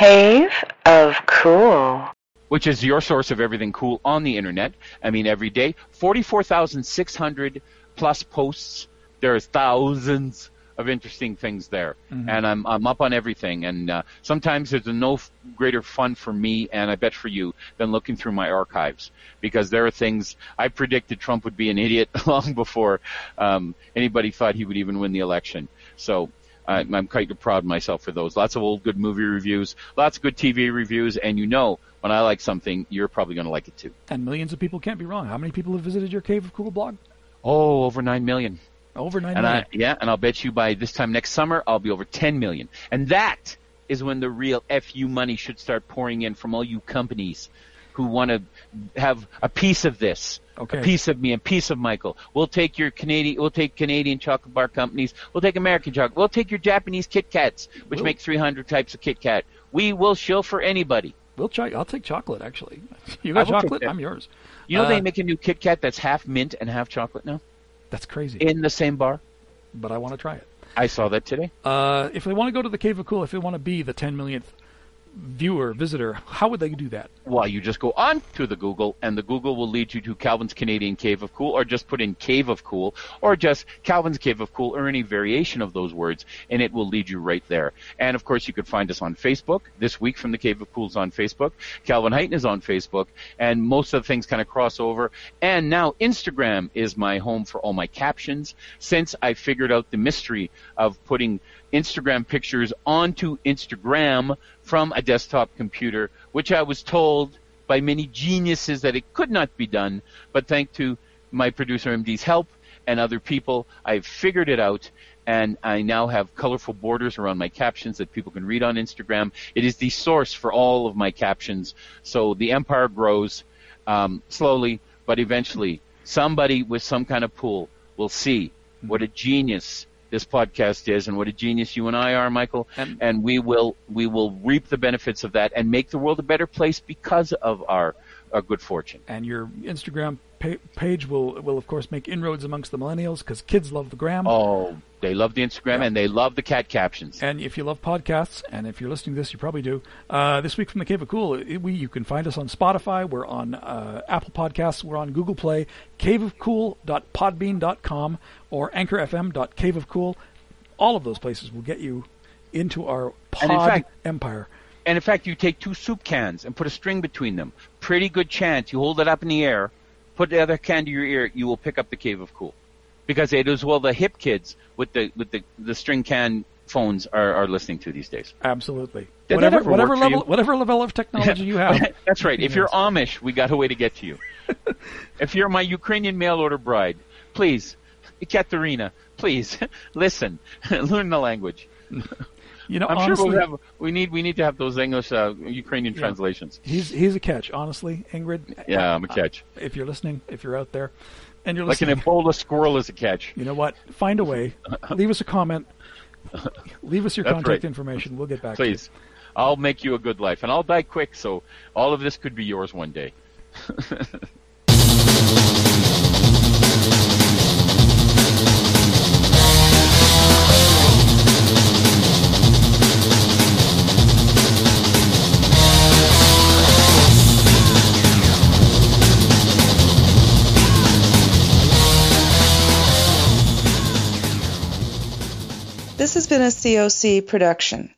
Cave of Cool. which is your source of everything cool on the internet. I mean, every day, 44,600 plus posts. There's thousands of interesting things there, and I'm I'm up on everything. And uh, sometimes there's no f- greater fun for me, and I bet for you, than looking through my archives because there are things I predicted Trump would be an idiot long before um, anybody thought he would even win the election. So. I- I'm quite proud of myself for those. Lots of old good movie reviews, lots of good TV reviews, and you know when I like something, you're probably going to like it too. And millions of people can't be wrong. How many people have visited your Cave of Cool blog? Oh, over nine million. Over nine And million. I, yeah, and I'll bet you by this time next summer, I'll be over 10 million. And that is when the real FU money should start pouring in from all you companies who want to have a piece of this. Okay. A piece of me, a piece of Michael. We'll take your Canadian, we'll take Canadian chocolate bar companies. We'll take American chocolate. We'll take your Japanese Kit Kats, which make 300 types of Kit Kat. We will shill for anybody. We'll try. I'll take chocolate. Actually, you got chocolate. I'm yours. You know Uh, they make a new Kit Kat that's half mint and half chocolate now That's crazy. in the same bar. but I want to try it. I saw that today. Uh, if they want to go to the Cave of Cool, if they want to be the 10 millionth viewer, visitor, how would they do that? Well, you just go on to the Google, and the Google will lead you to Calvin's Canadian Cave of Cool, or just put in Cave of Cool, or just Calvin's Cave of Cool, or any variation of those words, and it will lead you right there. And of course, you could find us on Facebook. This week from the Cave of Cool is on Facebook. Calvin Heighton is on Facebook, and most of the things kind of cross over. And now Instagram is my home for all my captions, since I figured out the mystery of putting Instagram pictures onto Instagram from a desktop computer, which I was told by many geniuses that it could not be done. But thanks to my producer MD's help and other people, I've figured it out. And I now have colorful borders around my captions that people can read on Instagram. It is the source for all of my captions. So the empire grows um, slowly, but eventually somebody with some kind of pool will see what a genius this podcast is and what a genius you and I are, Michael. And- And, we will we will reap the benefits of that and make the world a better place because of our, our good fortune. And your Instagram page will, will of course, make inroads amongst the millennials because kids love the gram. Oh, they love the Instagram Yeah. and they love the cat captions. And if you love podcasts, and if you're listening to this, you probably do. Uh, this week from the Cave of Cool, it- we you can find us on Spotify. We're on uh, Apple Podcasts. We're on Google Play. Caveofcool.podbean.com or anchorfm.caveofcool. All of those places will get you into our pod fact- empire. And in fact, you take two soup cans and put a string between them. Pretty good chance you hold it up in the air, put the other can to your ear, you will pick up the Cave of Cool, because it is well the hip kids with the with the, the string can phones are, are listening to these days. Absolutely. Did whatever whatever level whatever level of technology you have. That's right. If you're Amish, we got a way to get to you. if you're my Ukrainian mail order bride, please, Katerina, please listen, learn the language. You know, I'm honestly, sure we'll have. We need. We need to have those English, uh, Ukrainian Yeah. translations. he's he's a catch. Honestly, Ingrid. Yeah, I'm a catch. If you're listening, if you're out there, and you're Like an listening, Ebola squirrel is a catch. you know what? Find a way. Leave us a comment. Leave us your That's contact right. information. We'll get back to you. Please, I'll make you a good life, and I'll die quick, so all of this could be yours one day. been a COC production.